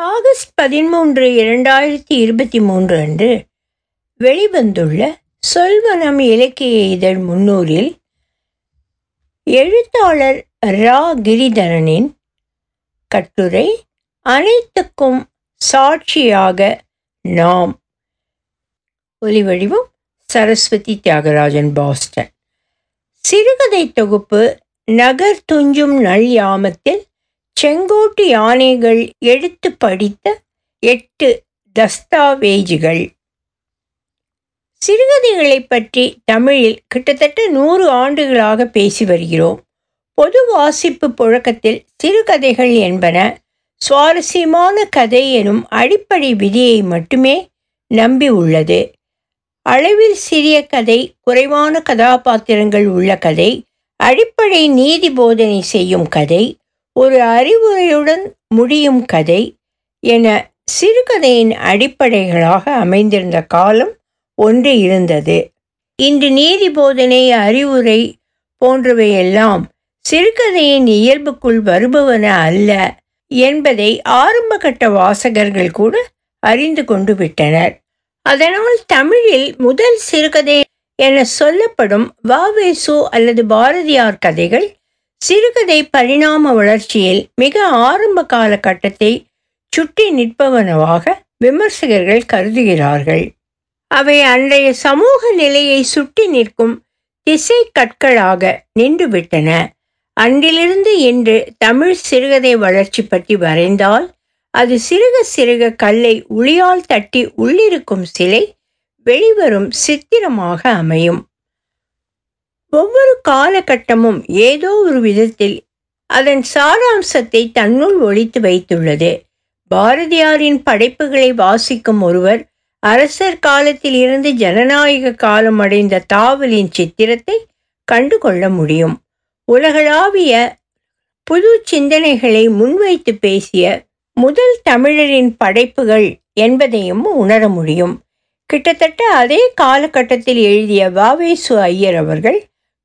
August பதிமூன்று இரண்டாயிரத்தி இருபத்தி மூன்று அன்று வெளிவந்துள்ள சொல்வனம் இலக்கிய இதழ் முன்னூரில் எழுத்தாளர் ரா கிரிதரனின் கட்டுரை அனைத்துக்கும் சாட்சியாக நாம் ஒலிவடிவம் சரஸ்வதி தியாகராஜன் பாஸ்டன். சிறுகதை தொகுப்பு நகர் துஞ்சும் நல் யாமத்தில் செங்கோட்டு யானைகள் எடுத்து படித்த எட்டு தஸ்தாவேஜுகள். சிறுகதைகளைப் பற்றி தமிழில் கிட்டத்தட்ட நூறு ஆண்டுகளாக பேசி வருகிறோம். பொது வாசிப்பு புழக்கத்தில் சிறுகதைகள் என்பன சுவாரஸ்யமான கதை எனும் அடிப்படை விதியை மட்டுமே நம்பி உள்ளது. அளவில் சிறிய கதை குறைவான கதாபாத்திரங்கள் உள்ள கதை அடிப்படை நீதி போதனை செய்யும் கதை ஒரு அறிவுரையுடன் முடியும் கதை என சிறுகதையின் அடிப்படைகளாக அமைந்திருந்த காலம் ஒன்று இருந்தது. இன்று நீதி போதனை அறிவுரை போன்றவையெல்லாம் சிறுகதையின் இயல்புக்குள் வருபவன அல்ல என்பதை ஆரம்பகட்ட வாசகர்கள் கூட அறிந்து கொண்டு விட்டனர். அதனால் தமிழில் முதல் சிறுகதை என சொல்லப்படும் வாவேசு அல்லது பாரதியார் கதைகள் சிறுகதை பரிணாம வளர்ச்சியில் மிக ஆரம்ப கால கட்டத்தை சுட்டி நிற்பவனவாக விமர்சகர்கள் கருதுகிறார்கள். அவை அன்றைய சமூக நிலையை சுட்டி நிற்கும் திசை கற்களாக நின்றுவிட்டன. அன்றிலிருந்து இன்று தமிழ் சிறுகதை வளர்ச்சி பற்றி வரைந்தால் அது சிறுக சிறுக கல்லை உளியால் தட்டி உள்ளிருக்கும் சிலை வெளிவரும் சித்திரமாக அமையும். ஒவ்வொரு காலகட்டமும் ஏதோ ஒரு விதத்தில் அதன் சாராம்சத்தை தன்னுள் ஒழித்து வைத்துள்ளது. பாரதியாரின் படைப்புகளை வாசிக்கும் ஒருவர் அரசர் காலத்தில் இருந்து ஜனநாயக காலம் அடைந்த தாவலின் சித்திரத்தை கண்டுகொள்ள முடியும். உலகளாவிய புது சிந்தனைகளை முன்வைத்து பேசிய முதல் தமிழரின் படைப்புகள் என்பதையும் உணர முடியும். கிட்டத்தட்ட அதே காலகட்டத்தில் எழுதிய வாவேசு ஐயர் அவர்கள்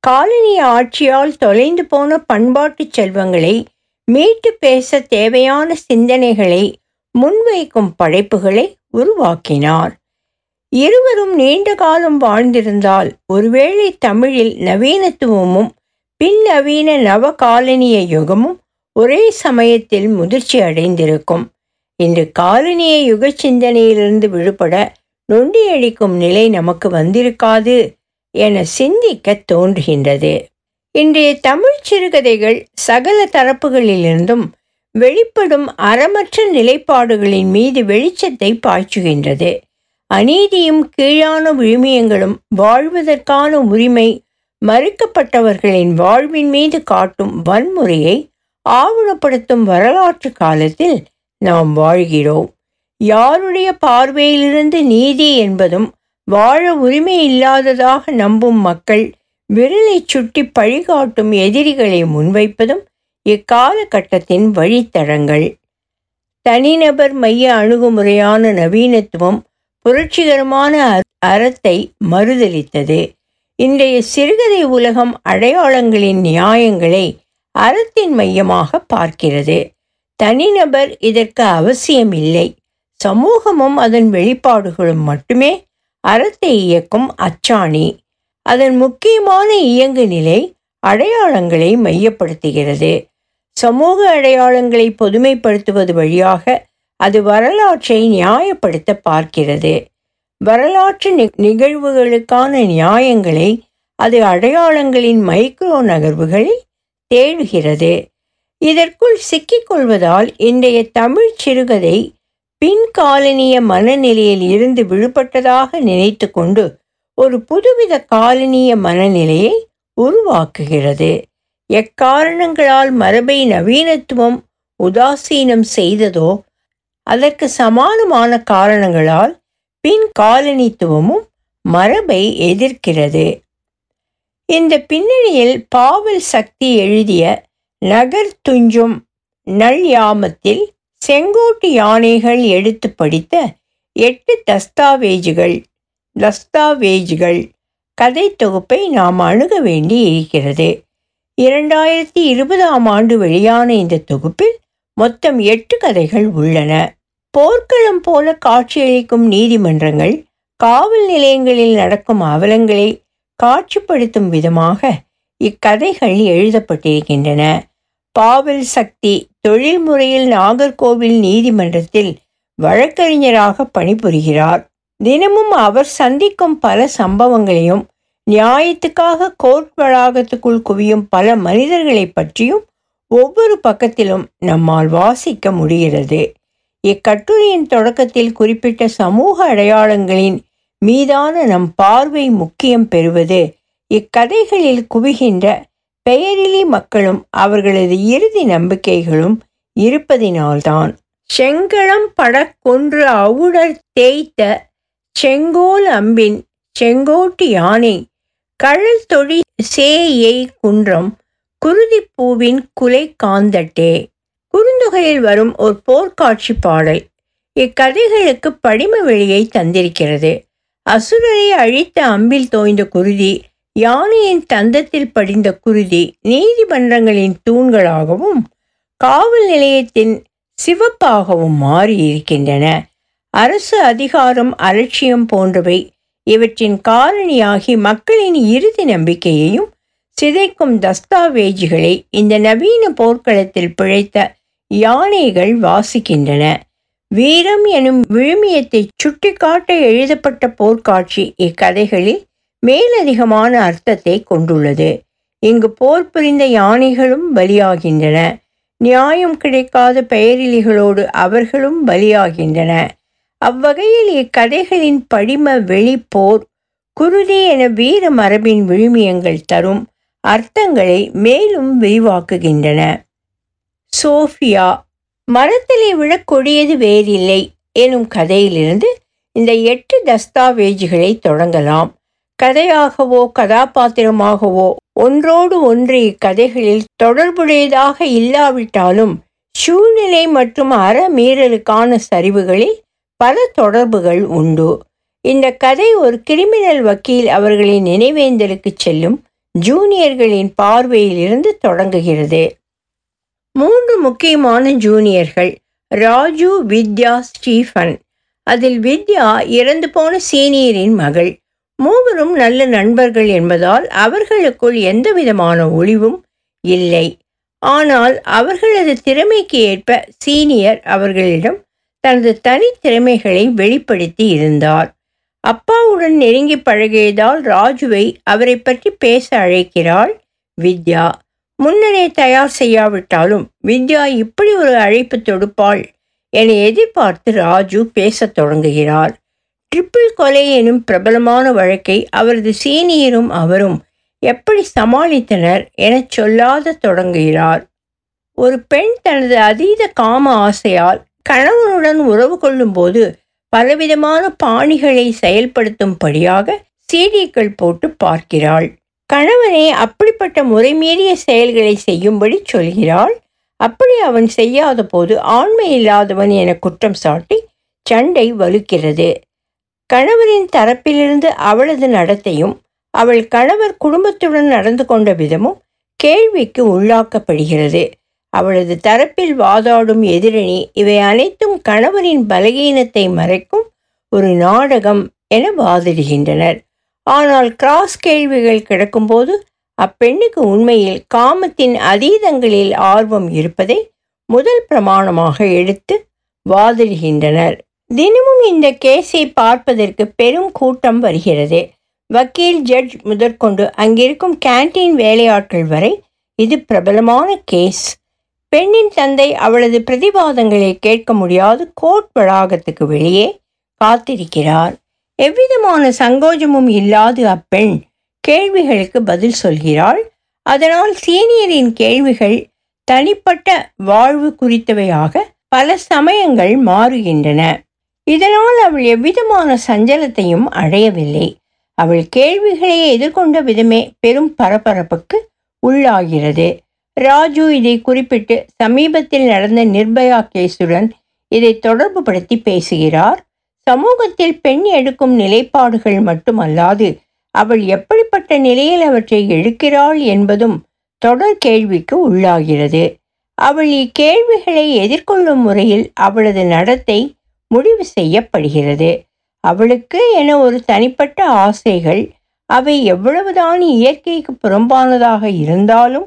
காலனிய ஆட்சியால் தொலைந்து போன பண்பாட்டு செல்வங்களை மீட்டு பேச தேவையான சிந்தனைகளை முன்வைக்கும் படைப்புகளை உருவாக்கினார். இருவரும் நீண்ட காலம் வாழ்ந்திருந்தால் ஒருவேளை தமிழில் நவீனத்துவமும் பின்னவீன நவ காலனிய யுகமும் ஒரே சமயத்தில் முதிர்ச்சி அடைந்திருக்கும். இன்று காலனிய யுக சிந்தனையிலிருந்து விடுபட நொண்டியடிக்கும் நிலை நமக்கு வந்திருக்காது. என சிந்திக்க தோன்றுகின்றது. இன்றைய தமிழ் சிறுகதைகள் சகல தரப்புகளிலிருந்தும் வெளிப்படும் அறமற்ற நிலைப்பாடுகளின் மீது வெளிச்சத்தை பாய்ச்சுகின்றது. அநீதியும் கீழான விழுமியங்களும் வாழ்வதற்கான உரிமை மறுக்கப்பட்டவர்களின் வாழ்வின் மீது காட்டும் வன்முறையை ஆவணப்படுத்தும் வரலாற்று காலத்தில் நாம் வாழ்கிறோம். யாருடைய பார்வையிலிருந்து நீதி என்பதும் வாழ உரிமை இல்லாததாக நம்பும் மக்கள் விரலை சுட்டி பழிகாட்டும் எதிரிகளை முன்வைப்பதும் இக்காலகட்டத்தின் வழித்தடங்கள். தனிநபர் மைய அணுகுமுறையான நவீனத்துவம் புரட்சிகரமான அறத்தை மறுதளித்தது. இன்றைய சிறுகதை உலகம் அடையாளங்களின் நியாயங்களை அறத்தின் மையமாக பார்க்கிறது. தனிநபர் இதற்கு அவசியமில்லை. சமூகமும் அதன் வெளிப்பாடுகளும் மட்டுமே அறத்தை இயக்கும் அச்சாணி. அதன் முக்கியமான இயங்கு நிலை அடையாளங்களை மையப்படுத்துகிறது. சமூக அடையாளங்களை பொதுமைப்படுத்துவது வழியாக அது வரலாற்றை நியாயப்படுத்த பார்க்கிறது. வரலாற்று நிகழ்வுகளுக்கான நியாயங்களை அது அடையாளங்களின் மைக்ரோ நகர்வுகளில் தேடுகிறது. இதற்குள் சிக்கிக்கொள்வதால் இன்றைய தமிழ் சிறுகதை பின்காலனிய மனநிலையில் இருந்து விடுபட்டதாக நினைத்து கொண்டு ஒரு புதுவித காலனிய மனநிலையை உருவாக்குகிறது. எக்காரணங்களால் மரபை நவீனத்துவம் உதாசீனம் செய்ததோ அதற்கு சமானமான காரணங்களால் பின் காலனித்துவமும் மரபை எதிர்க்கிறது. இந்த பின்னணியில் பாவல் சக்தி எழுதிய நகர் துஞ்சும் நல் யாமத்தில் செங்கோட்டு யானைகள் எடுத்து படித்த எட்டு தஸ்தாவேஜுகள் தஸ்தாவேஜுகள் கதை தொகுப்பை நாம் அணுக வேண்டி இருக்கிறது. இரண்டாயிரத்தி இருபதாம் ஆண்டு வெளியான இந்த தொகுப்பில் மொத்தம் எட்டு கதைகள் உள்ளன. போர்க்களம் போல காட்சியளிக்கும் நீதிமன்றங்கள் காவல் நிலையங்களில் நடக்கும் அவலங்களை காட்சிப்படுத்தும் விதமாக இக்கதைகள் எழுதப்பட்டிருக்கின்றன. பாவல் சக்தி தொழில்முறையில் நாகர்கோவில் நீதிமன்றத்தில் வழக்கறிஞராக பணிபுரிகிறார். தினமும் அவர் சந்திக்கும் பல சம்பவங்களையும் நியாயத்துக்காக கோர்ட் வளாகத்துக்குள் குவியும் பல மனிதர்களை பற்றியும் ஒவ்வொரு பக்கத்திலும் நம்மால் வாசிக்க முடிகிறது. இக்கட்டுரையின் தொடக்கத்தில் குறிப்பிட்ட சமூக அடையாளங்களின் மீதான நம் பார்வை முக்கியம் பெறுவது இக்கதைகளில் குவிகின்ற பெயரிலி மக்களும் அவர்களது இறுதி நம்பிக்கைகளும் இருப்பதினால்தான் செங்களம் படக்கொன்று அவுடர் தேய்த்த செங்கோல் அம்பின் செங்கோட்டு யானை கழல் தொழி சேயை குன்றம் குருதிப்பூவின் குலை காந்தட்டே. குறுந்தொகையில் வரும் ஒரு போர்க்காட்சி பாடல். இக்கதைகளுக்கு படிம வெளியை தந்திருக்கிறது. அசுரரை அழித்த அம்பில் தோய்ந்த குருதி யானையின் தந்தத்தில் படிந்த குருதி நீதிமன்றங்களின் தூண்களாகவும் காவல் நிலையத்தின் சிவப்பாகவும் மாறியிருக்கின்றன. அரசு அதிகாரம் அலட்சியம் போன்றவை இவற்றின் காரணியாகி மக்களின் இறுதி நம்பிக்கையையும் சிதைக்கும் தஸ்தாவேஜுகளை இந்த நவீன போர்க்களத்தில் பிழைத்த யானைகள் வாசிக்கின்றன. வீரம் எனும் விழுமியத்தை சுட்டிக்காட்ட எழுதப்பட்ட போர்க்காட்சி இக்கதைகளில் மேலதிகமான அர்த்தத்தை கொண்டுள்ளது. இங்கு போர் புரிந்த யானைகளும் பலியாகின்றன. நியாயம் கிடைக்காத பெயரிலிகளோடு அவர்களும் பலியாகின்றன. அவ்வகையில் இக்கதைகளின் படிம வெளிப்போர் குருதி என வீர மரபின் விழுமியங்கள் தரும் அர்த்தங்களை மேலும் விரிவாக்குகின்றன. சோஃபியா மரத்திலே விழக் கொடியது வேறில்லை எனும் கதையிலிருந்து இந்த எட்டு தஸ்தாவேஜுகளை தொடங்கலாம். கதையாகவோ கதாபாத்திரமாகவோ ஒன்றோடு ஒன்று இக்கதைகளில் தொடர்புடையதாக இல்லாவிட்டாலும் சூழ்நிலை மற்றும் அறமீறலுக்கான சரிவுகளில் பல தொடர்புகள் உண்டு. இந்த கதை ஒரு கிரிமினல் வக்கீல் அவர்களின் நினைவேந்தலுக்கு செல்லும் ஜூனியர்களின் பார்வையிலிருந்து தொடங்குகிறது. மூன்று முக்கியமான ஜூனியர்கள் ராஜு வித்யா ஸ்டீஃபன். அதில் வித்யா இறந்து போன சீனியரின் மகள். மூவரும் நல்ல நண்பர்கள் என்பதால் அவர்களுக்குள் எந்த விதமான ஒளிவும் இல்லை. ஆனால் அவர்களது திறமைக்கு ஏற்ப சீனியர் அவர்களிடம் தனது தனித்திறமைகளை வெளிப்படுத்தி இருந்தார். அப்பாவுடன் நெருங்கி பழகியதால் ராஜுவை அவரை பற்றி பேச அழைக்கிறாள் வித்யா. முன்னரே தயார் செய்யாவிட்டாலும் வித்யா இப்படி ஒரு அழைப்பு தொடுப்பாள் என எதிர்பார்த்து ராஜு பேசத் தொடங்குகிறார். ட்ரிபிள் கொலை எனும் பிரபலமான வழக்கை அவரது சீனியரும் அவரும் எப்படி சமாளித்தனர் எனச் சொல்லாத தொடங்குகிறார். ஒரு பெண் தனது அதீத காம ஆசையால் கணவனுடன் உறவு கொள்ளும்போது பலவிதமான பாணிகளை செயல்படுத்தும்படியாக சீடிக்கள் போட்டு பார்க்கிறாள். கணவனை அப்படிப்பட்ட முறைமீறிய செயல்களை செய்யும்படி சொல்கிறாள். அப்படி அவன் செய்யாத போது ஆண்மை இல்லாதவன் என குற்றம் சாட்டி சண்டை வலுக்கிறது. கணவரின் தரப்பிலிருந்து அவளது நடத்தையும் அவள் கணவர் குடும்பத்துடன் நடந்து கொண்ட விதமும் கேள்விக்கு உள்ளாக்கப்படுகிறது. அவளது தரப்பில் வாதாடும் எதிரணி இவை அனைத்தும் கணவரின் பலகீனத்தை மறைக்கும் ஒரு நாடகம் என வாதிடுகின்றனர். ஆனால் கிராஸ் கேள்விகள் கிடக்கும்போது அப்பெண்ணுக்கு உண்மையில் காமத்தின் அதீதங்களில் ஆர்வம் இருப்பதை முதல் பிரமாணமாக எடுத்து வாதிடுகின்றனர். தினமும் இந்த கேஸை பார்ப்பதற்கு பெரும் கூட்டம் வருகிறது. வக்கீல் ஜட்ஜ் முதற்கொண்டு அங்கிருக்கும் கேன்டீன் வேலையாட்கள் வரை இது பிரபலமான கேஸ். பெண்ணின் தந்தை அவளது பிரதிவாதங்களை கேட்க முடியாது கோர்ட் வளாகத்துக்கு வெளியே காத்திருக்கிறார். எவ்விதமான சங்கோஜமும் இல்லாது அப்பெண் கேள்விகளுக்கு பதில் சொல்கிறாள். அதனால் சீனியரின் கேள்விகள் தனிப்பட்ட வாழ்வு குறித்தவையாக பல சமயங்கள் மாறுகின்றன. இதனால் அவள் எவ்விதமான சஞ்சலத்தையும் அடையவில்லை. அவள் கேள்விகளை எதிர்கொண்ட விதமே பெரும் பரபரப்புக்கு உள்ளாகிறது. ராஜு இதை குறிப்பிட்டு சமீபத்தில் நடந்த நிர்பயா கேஸுடன் இதை தொடர்புபடுத்தி பேசுகிறார். சமூகத்தில் பெண் எடுக்கும் நிலைப்பாடுகள் மட்டுமல்லாது அவள் எப்படிப்பட்ட நிலையில் அவற்றை எடுக்கிறாள் என்பதும் தொடர் கேள்விக்கு உள்ளாகிறது. அவள் இக்கேள்விகளை எதிர்கொள்ளும் முறையில் அவளது நடத்தை முடிவு செய்யப்படுகிறது. அவளுக்கு என ஒரு தனிப்பட்ட ஆசைகள் அவை எவ்வளவுதான் இயற்கைக்கு புறம்பானதாக இருந்தாலும்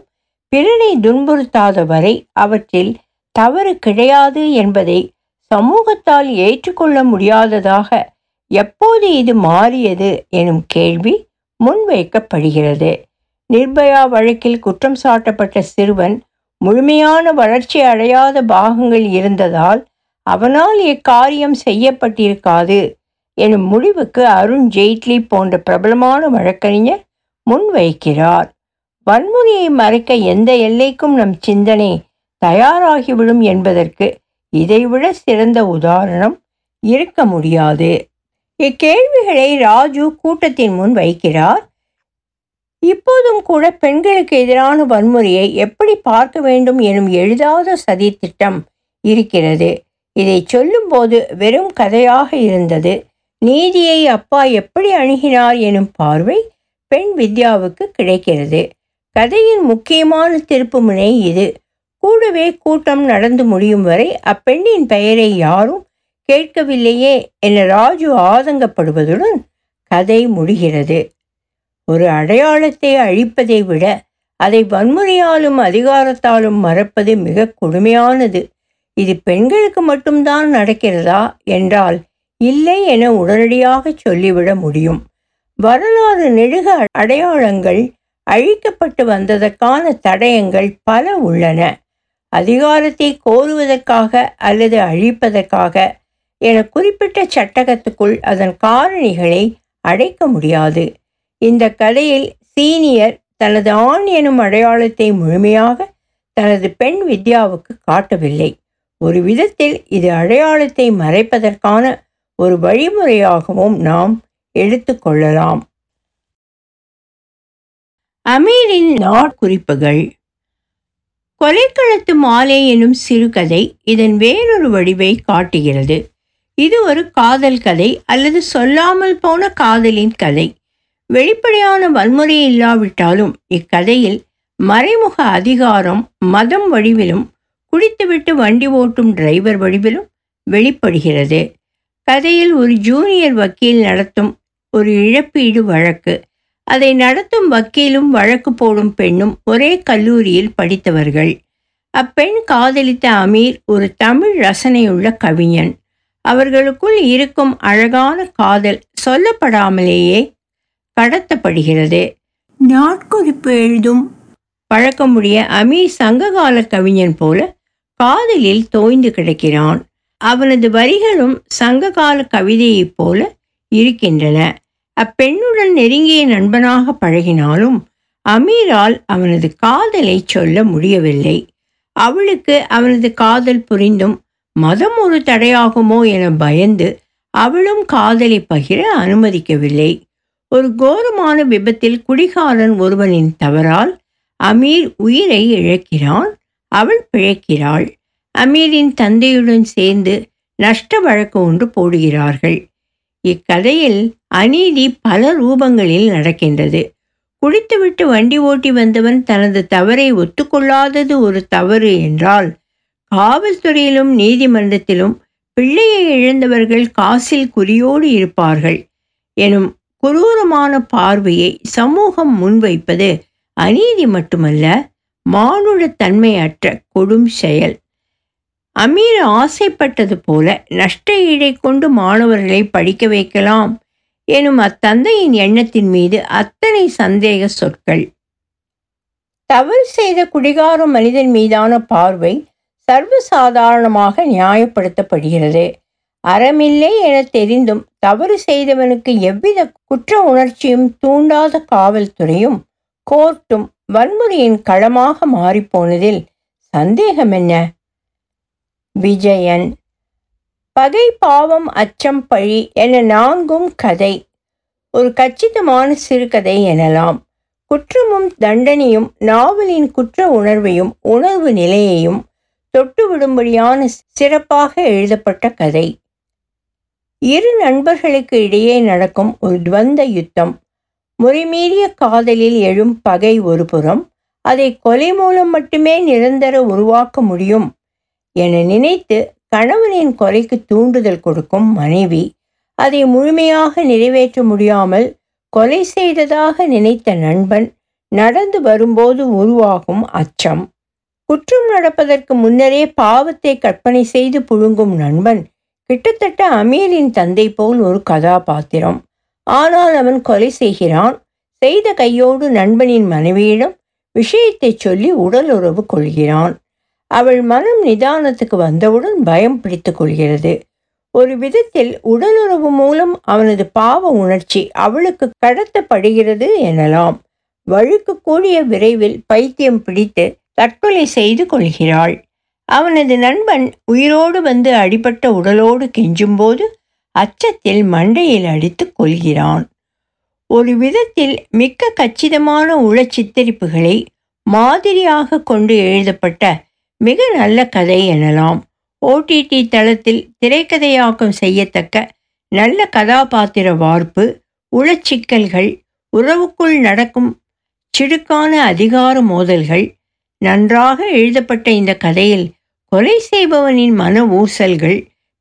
பிறனை துன்புறுத்தாத வரை அவற்றில் தவறு கிடையாது என்பதை சமூகத்தால் ஏற்றுக்கொள்ள முடியாததாக எப்போது இது மாறியது எனும் கேள்வி முன்வைக்கப்படுகிறது நிர்பயா வழக்கில் குற்றம் சாட்டப்பட்ட சிறுவன் முழுமையான வளர்ச்சி அடையாத பாகங்கள் இருந்ததால் அவனால் இக்காரியம் செய்யப்பட்டிருக்காது. எனும் முடிவுக்கு அருண் ஜெய்ட்லி போன்ற பிரபலமான வழக்கறிஞர் முன்வைக்கிறார். வன்முறையை மறைக்க எந்த எல்லைக்கும் நம் சிந்தனை தயாராகிவிடும் என்பதற்கு இதைவிட சிறந்த உதாரணம் இருக்க முடியாது. இக்கேள்விகளை ராஜு கூட்டத்தின் முன் வைக்கிறார். இப்போதும் கூட பெண்களுக்கு எதிரான வன்முறையை எப்படி பார்க்க வேண்டும் எனும் எழுதாத சதித்திட்டம் இருக்கிறது. இதை சொல்லும்போது வெறும் கதையாக இருந்தது. நீதியை அப்பா எப்படி அணுகினார் எனும் பார்வை பெண் வித்யாவுக்கு கிடைக்கிறது. கதையின் முக்கியமான திருப்புமுனை இது. கூடவே கூட்டம் நடந்து முடியும் வரை அப்பெண்ணின் பெயரை யாரும் கேட்கவில்லையே என ராஜு ஆதங்கப்படுவதுடன் கதை முடிகிறது. ஒரு அடையாளத்தை அழிப்பதை விட அதை வன்முறையாலும் அதிகாரத்தாலும் மறப்பது மிக கொடுமையானது. இது பெண்களுக்கு மட்டும்தான் நடக்கிறதா என்றால் இல்லை என உடனடியாக சொல்லிவிட முடியும். வரலாறு நெடுக அடையாளங்கள் அழிக்கப்பட்டு வந்ததற்கான தடயங்கள் பல உள்ளன. அதிகாரத்தை கோருவதற்காக அல்லது அழிப்பதற்காக என குறிப்பிட்ட சட்டகத்துக்குள் அதன் காரணிகளை அடைக்க முடியாது. இந்த கதையில் சீனியர் தனது ஆண் எனும் அடையாளத்தை முழுமையாக தனது பெண் வித்யாவுக்கு காட்டவில்லை. ஒரு விதத்தில் இது அடையாளத்தை மறைப்பதற்கான ஒரு வழிமுறையாகவும் நாம் எடுத்துக்கொள்ளலாம் அமீரின் நாட்குறிப்புகள். கொலைக்களத்து மாலை எனும் சிறுகதை இதன் வேறொரு வடிவை காட்டுகிறது. இது ஒரு காதல் கதை அல்லது சொல்லாமல் போன காதலின் கதை. வெளிப்படையான வன்முறை இல்லாவிட்டாலும் இக்கதையில் மறைமுக அதிகாரம் மதம் வடிவிலும் குடித்துவிட்டு வண்டி ஓட்டும் டிரைவர் வடிவிலும் வெளிப்படுகிறது. கதையில் ஒரு ஜூனியர் வக்கீல் நடத்தும் ஒரு இழப்பீடு வழக்கு. அதை நடத்தும் வக்கீலும் வழக்கு போடும் பெண்ணும் ஒரே கல்லூரியில் படித்தவர்கள். அப்பெண் காதலித்த அமீர் ஒரு தமிழ் ரசனையுள்ள கவிஞன். அவர்களுக்குள் இருக்கும் அழகான காதல் சொல்லப்படாமலேயே கடத்தப்படுகிறது. நாட்குறிப்பு எழுதும் பழக்கமுடைய அமீர் சங்ககால கவிஞன் போல காதலில் தோய்ந்து கிடக்கிறான். அவனது வரிகளும் சங்ககால கவிதையைப் போல இருக்கின்றன. அப்பெண்ணுடன் நெருங்கிய நண்பனாக பழகினாலும் அமீரால் அவனது காதலை சொல்ல முடியவில்லை. அவளுக்கு அவனது காதல் புரிந்தும் மதம் ஒரு தடையாகுமோ என பயந்து அவளும் காதலை பகிர அனுமதிக்கவில்லை. ஒரு கோரமான விபத்தில் குடிகாரன் ஒருவனின் தவறால் அமீர் உயிரை இழக்கிறான். அவள் பிழைக்கிறாள். அமீரின் தந்தையுடன் சேர்ந்து நஷ்ட வழக்கு ஒன்று போடுகிறார்கள். இக்கதையில் அநீதி பல ரூபங்களில் நடக்கின்றது. குடித்துவிட்டு வண்டி ஓட்டி வந்தவன் தனது தவறை ஒத்துக்கொள்ளாதது ஒரு தவறு என்றால் காவல்துறையிலும் நீதிமன்றத்திலும் பிள்ளையை இழந்தவர்கள் காசில் குறியோடு இருப்பார்கள் எனும் குரூரமான பார்வையை சமூகம் முன்வைப்பது அநீதி மட்டுமல்ல மானுடத்தன்மையற்ற கொடும் செயல். அமீர் ஆசைப்பட்டது போல நஷ்ட ஈடை கொண்டு மாணவர்களை படிக்க வைக்கலாம் எனும் அத்தந்தையின் எண்ணத்தின் மீது அத்தனை சந்தேக சொற்கள். தவறு செய்த குடிகார மனிதன் மீதான பார்வை சர்வசாதாரணமாக நியாயப்படுத்தப்படுகிறது. அறமில்லை என தெரிந்தும் தவறு செய்தவனுக்கு எவ்வித குற்ற உணர்ச்சியும் தூண்டாத காவல்துறையும் கோர்ட்டும் வன்முறையின் களமாக மாறிப்போனதில் சந்தேகம் என்ன விஜயன் பகை பாவம் அச்சம் பழி என நான்கும் கதை. ஒரு கச்சிதமான சிறுகதை எனலாம். குற்றமும் தண்டனையும் நாவலின் குற்ற உணர்வையும் உணர்வு நிலையையும் தொட்டுவிடும்படியான சிறப்பாக எழுதப்பட்ட கதை. இரு நண்பர்களுக்கு இடையே நடக்கும் ஒரு துவந்த யுத்தம். முறைமீறிய காதலில் எழும் பகை ஒரு புறம் அதை கொலை மூலம் மட்டுமே நிரந்தர உருவாக்க முடியும் என நினைத்து கணவனின் கொலைக்கு தூண்டுதல் கொடுக்கும் மனைவி அதை முழுமையாக நிறைவேற்ற முடியாமல் கொலை செய்ததாக நினைத்த நண்பன் நடந்து வரும்போது உருவாகும் அச்சம். குற்றம் நடப்பதற்கு முன்னரே பாவத்தை கற்பனை செய்து புழுங்கும் நண்பன் கிட்டத்தட்ட அமீரின் தந்தை போல் ஒரு கதாபாத்திரம். ஆனால் அவன் கொலை செய்கிறான். செய்த கையோடு நண்பனின் மனைவியிடம் விஷயத்தை சொல்லி உடல் உறவு கொள்கிறான். அவள் மனம் நிதானத்துக்கு வந்தவுடன் பயம் பிடித்து கொள்கிறது. ஒரு விதத்தில் உடலுறவு மூலம் அவனது பாவ உணர்ச்சி அவளுக்கு கடத்தப்படுகிறது எனலாம். வழுக்கு கூடிய விரைவில் பைத்தியம் பிடித்து தற்கொலை செய்து கொள்கிறாள். அவனது நண்பன் உயிரோடு வந்து அடிபட்ட உடலோடு கெஞ்சும்போது அச்சத்தில் மண்டையில் அடித்து கொள்கிறான். ஒரு விதத்தில் மிக்க கச்சிதமான உள சித்தரிப்புகளை மாதிரியாக கொண்டு எழுதப்பட்ட மிக நல்ல கதை எனலாம். ஓடிடி தளத்தில் திரைக்கதையாக்கம் செய்யத்தக்க நல்ல கதாபாத்திர வார்ப்பு உளச்சிக்கல்கள் உறவுக்குள் நடக்கும் சிடுக்கான அதிகார மோதல்கள் நன்றாக எழுதப்பட்ட இந்த கதையில் கொலை செய்பவனின் மன ஊசல்கள்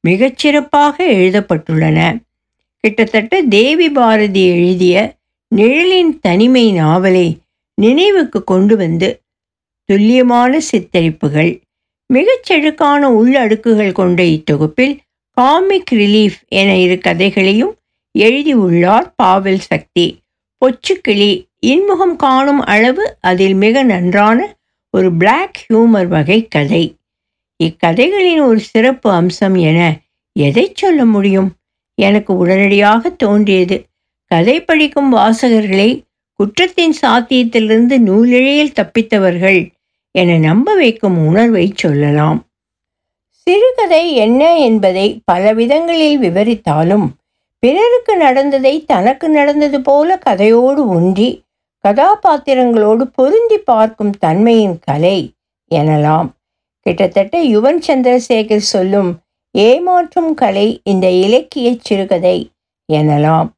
மிகச்சிறப்பாக எழுதப்பட்டுள்ளன. கிட்டத்தட்ட தேவி பாரதி எழுதிய நிழலின் தனிமை நாவலை நினைவுக்கு கொண்டு வந்து துல்லியமான சித்தரிப்புகள் மிகச்செழுக்கான உள்ளடுக்குகள் கொண்ட இத்தொகுப்பில் காமிக் ரிலீஃப் என இரு கதைகளையும் எழுதியுள்ளார் பாவல் சக்தி. பொச்சுக்கிளி இன்முகம் காணும் அளவு அதில் மிக நன்றான ஒரு பிளாக் ஹியூமர் வகை கதை. இக்கதைகளின் ஒரு சிறப்பு அம்சம் என எதை சொல்ல முடியும்? எனக்கு உடனடியாக தோன்றியது. கதை படிக்கும் வாசகர்களை குற்றத்தின் சாத்தியத்திலிருந்து நூலிழையில் தப்பித்தவர்கள் என நம்ப வைக்கும் உணர்வை சொல்லலாம். சிறுகதை என்ன என்பதை பல விதங்களில் விவரித்தாலும் பிறருக்கு நடந்ததை தனக்கு நடந்தது போல கதையோடு ஒன்றி கதாபாத்திரங்களோடு பொருந்தி பார்க்கும் தன்மையின் கலை எனலாம். கிட்டத்தட்ட யுவன் சந்திரசேகர் சொல்லும் ஏமாற்றும் கலை இந்த இலக்கிய சிறுகதை எனலாம்.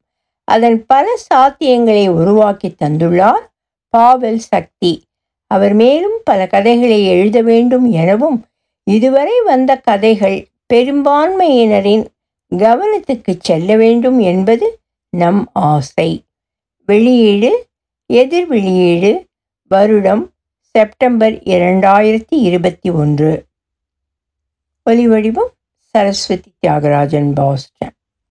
அதன் பல சாத்தியங்களை உருவாக்கி தந்துள்ளார் பாவல் சக்தி. அவர் மேலும் பல கதைகளை எழுத வேண்டும் எனவும் இதுவரை வந்த கதைகள் பெரும்பான்மையினரின் கவனத்துக்கு செல்ல வேண்டும் என்பது நம் ஆசை. வெளியீடு எதிர் வெளியீடு வருடம் செப்டம்பர் இரண்டாயிரத்தி இருபத்தி ஒன்று. ஒலிவடிவம் சரஸ்வதி தியாகராஜன் பாஸ்டன்.